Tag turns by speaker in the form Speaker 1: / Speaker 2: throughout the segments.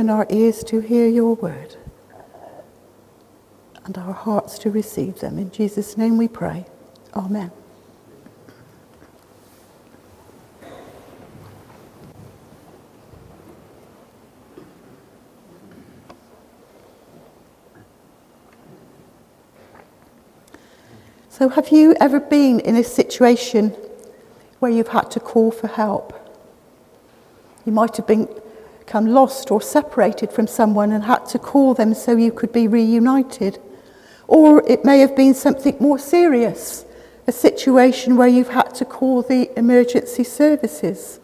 Speaker 1: and our ears to hear your word and our hearts to receive them. In Jesus' name we pray. Amen. So, have you ever been in a situation where you've had to call for help? You might have been, become lost or separated from someone and had to call them so you could be reunited. Or it may have been something more serious, a situation where you've had to call the emergency services.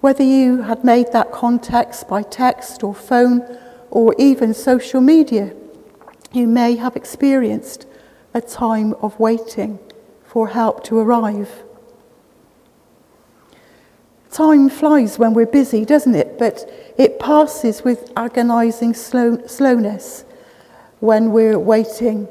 Speaker 1: Whether you had made that contact by text or phone or even social media, you may have experienced a time of waiting for help to arrive. Time flies when we're busy, doesn't it? But it passes with agonizing slow, slowness when we're waiting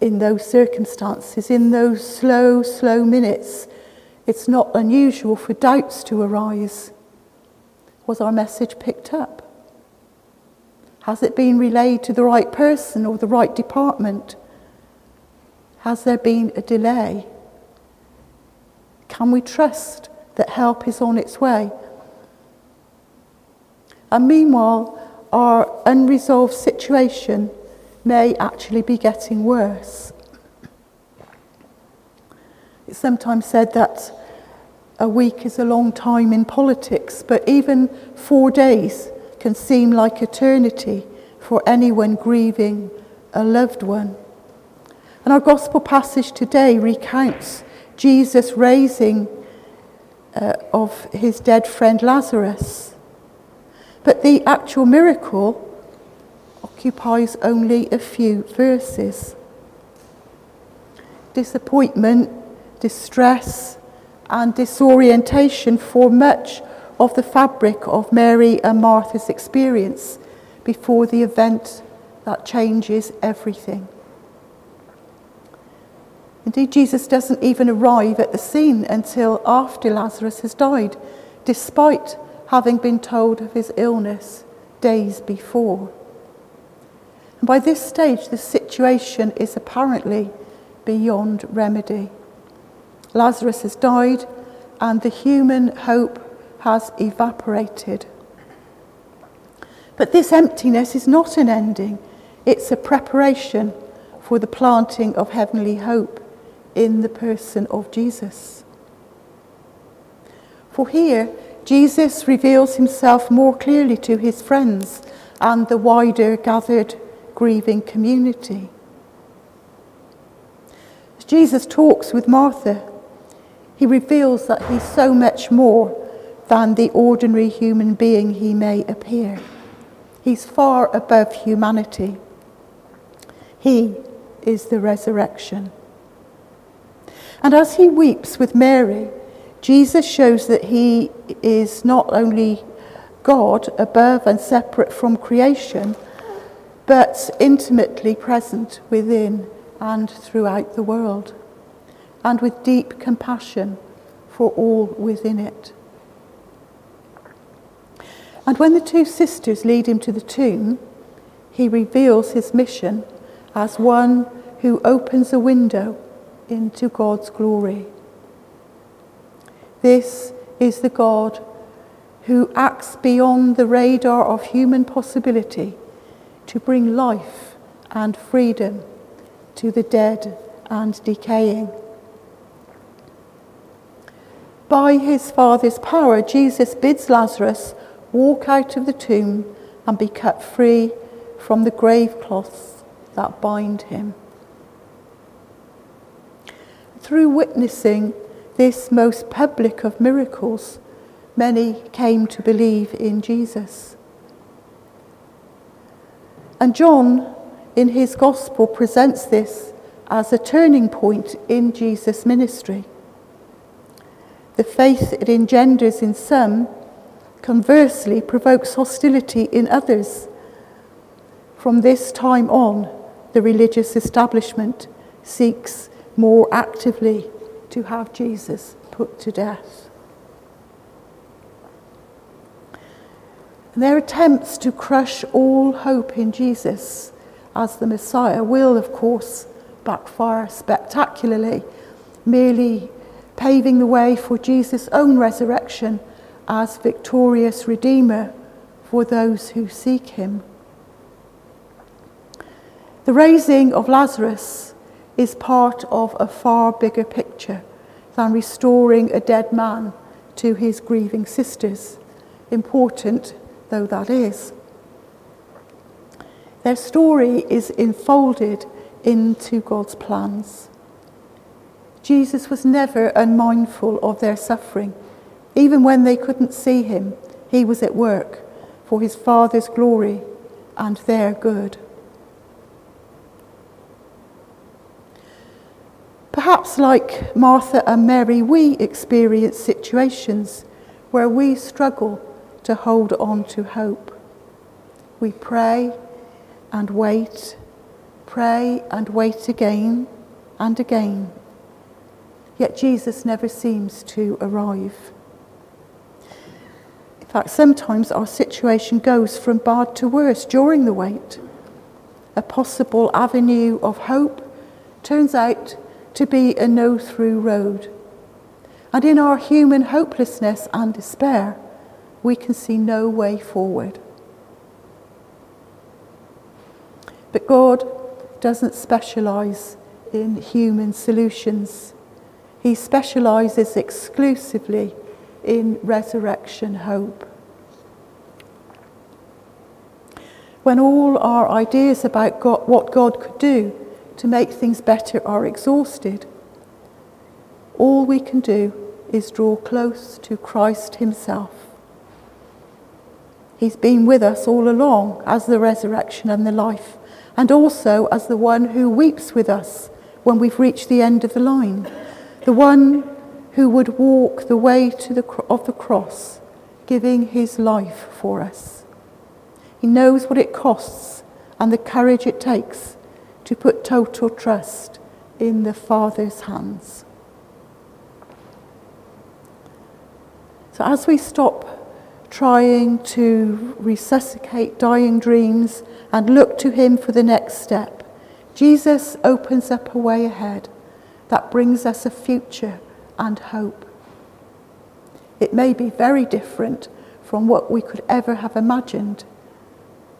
Speaker 1: in those circumstances, in those slow, slow minutes. It's not unusual for doubts to arise. Was our message picked up? Has it been relayed to the right person or the right department? Has there been a delay? Can we trust that help is on its way? And meanwhile, our unresolved situation may actually be getting worse. It's sometimes said that a week is a long time in politics, but even four days can seem like eternity for anyone grieving a loved one. And our gospel passage today recounts Jesus raising uh, of his dead friend Lazarus. But the actual miracle occupies only a few verses. Disappointment, distress, and disorientation form much of the fabric of Mary and Martha's experience before the event that changes everything. Indeed, Jesus doesn't even arrive at the scene until after Lazarus has died, despite having been told of his illness days before. And by this stage, the situation is apparently beyond remedy. Lazarus has died, and the human hope has evaporated. But this emptiness is not an ending, it's a preparation for the planting of heavenly hope in the person of Jesus. For here, Jesus reveals himself more clearly to his friends and the wider gathered grieving community. As Jesus talks with Martha, he reveals that he's so much more than the ordinary human being he may appear. He's far above humanity. He is the resurrection. And as he weeps with Mary, Jesus shows that he is not only God above and separate from creation, but intimately present within and throughout the world, and with deep compassion for all within it. And when the two sisters lead him to the tomb, he reveals his mission as one who opens a window into God's glory. This is the God who acts beyond the radar of human possibility to bring life and freedom to the dead and decaying. By his Father's power, Jesus bids Lazarus walk out of the tomb and be cut free from the grave cloths that bind him. Through witnessing this most public of miracles, many came to believe in Jesus. And John, in his gospel, presents this as a turning point in Jesus' ministry. The faith it engenders in some conversely provokes hostility in others. From this time on, the religious establishment seeks more actively to have Jesus put to death. Their attempts to crush all hope in Jesus as the Messiah will, of course, backfire spectacularly, merely paving the way for Jesus' own resurrection as victorious Redeemer for those who seek him. The raising of Lazarus is part of a far bigger picture than restoring a dead man to his grieving sisters, important though that is. Their story is enfolded into God's plans. Jesus was never unmindful of their suffering. Even when they couldn't see him, he was at work for his Father's glory and their good. Perhaps, like Martha and Mary, we experience situations where we struggle to hold on to hope. We pray and wait, pray and wait again and again. Yet Jesus never seems to arrive. In fact, sometimes our situation goes from bad to worse during the wait. A possible avenue of hope turns out to be a no through road. And in our human hopelessness and despair, we can see no way forward. But God doesn't specialize in human solutions. He specializes exclusively in resurrection hope. When all our ideas about God, what God could do to make things better are exhausted, all we can do is draw close to Christ Himself. He's been with us all along as the resurrection and the life, and also as the one who weeps with us when we've reached the end of the line, the one who would walk the way to the, of the cross, giving his life for us. He knows what it costs and the courage it takes to put total trust in the Father's hands. So as we stop trying to resuscitate dying dreams and look to Him for the next step, Jesus opens up a way ahead that brings us a future and hope. It may be very different from what we could ever have imagined,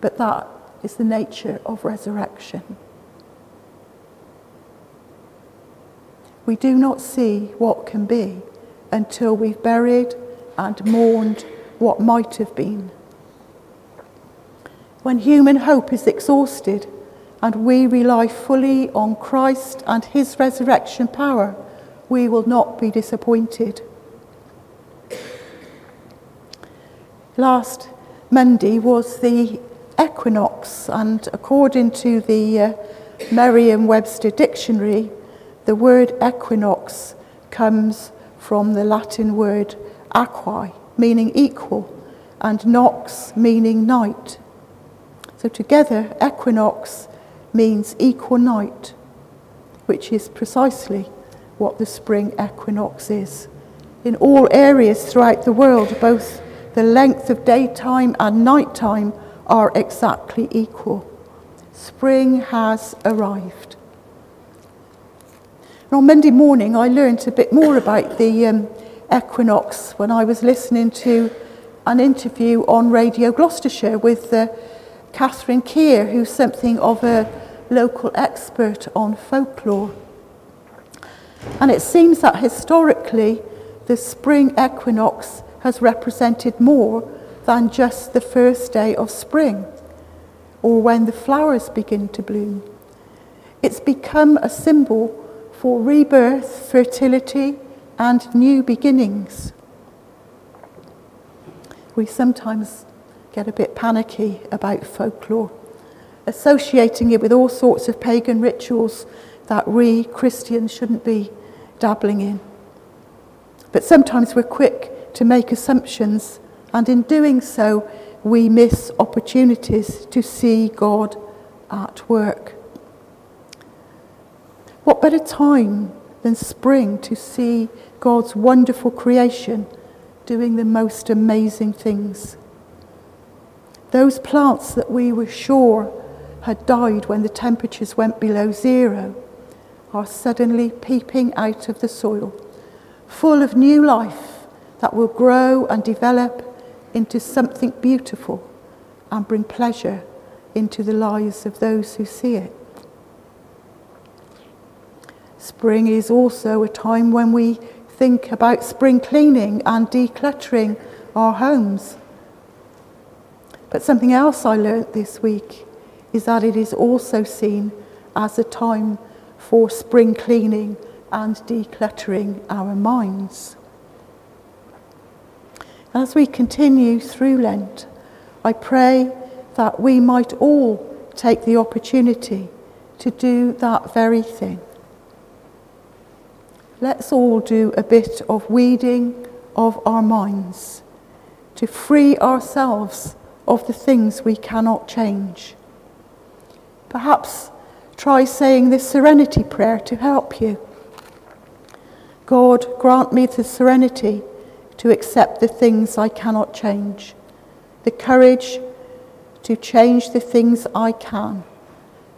Speaker 1: but that is the nature of resurrection. We do not see what can be until we've buried and mourned what might have been. When human hope is exhausted and we rely fully on Christ and his resurrection power, we will not be disappointed. Last Monday was the equinox, and according to the uh, Merriam Webster Dictionary, the word equinox comes from the Latin word aquae, meaning equal, and nox, meaning night. So together, equinox means equal night, which is precisely what the spring equinox is. In all areas throughout the world, both the length of daytime and nighttime are exactly equal. Spring has arrived. And on Monday morning, I learned a bit more about the um, equinox when I was listening to an interview on Radio Gloucestershire with uh, Catherine Keir, who's something of a local expert on folklore. And it seems that historically, the spring equinox has represented more than just the first day of spring or when the flowers begin to bloom. It's become a symbol for rebirth, fertility, and new beginnings. We sometimes get a bit panicky about folklore, associating it with all sorts of pagan rituals that we Christians shouldn't be dabbling in. But sometimes we're quick to make assumptions, and in doing so, we miss opportunities to see God at work. What better time than spring to see God's wonderful creation doing the most amazing things. Those plants that we were sure had died when the temperatures went below zero are suddenly peeping out of the soil, full of new life that will grow and develop into something beautiful and bring pleasure into the lives of those who see it. Spring is also a time when we think about spring cleaning and decluttering our homes. But something else I learnt this week is that it is also seen as a time for spring cleaning and decluttering our minds. As we continue through Lent, I pray that we might all take the opportunity to do that very thing. Let's all do a bit of weeding of our minds to free ourselves of the things we cannot change. Perhaps try saying this serenity prayer to help you. God, grant me the serenity to accept the things I cannot change, the courage to change the things I can,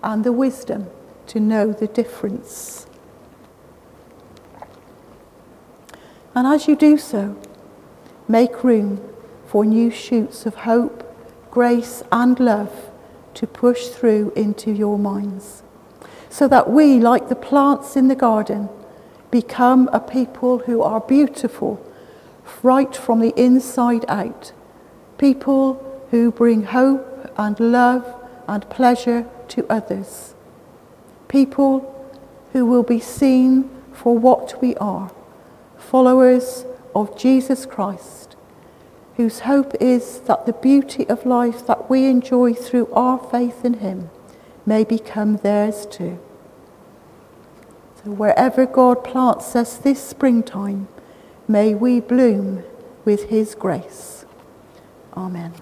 Speaker 1: and the wisdom to know the difference. And as you do so, make room for new shoots of hope, grace, and love to push through into your minds. So that we, like the plants in the garden, become a people who are beautiful right from the inside out. People who bring hope and love and pleasure to others. People who will be seen for what we are followers of Jesus Christ, whose hope is that the beauty of life that we enjoy through our faith in Him may become theirs too. So, wherever God plants us this springtime, may we bloom with His grace. Amen.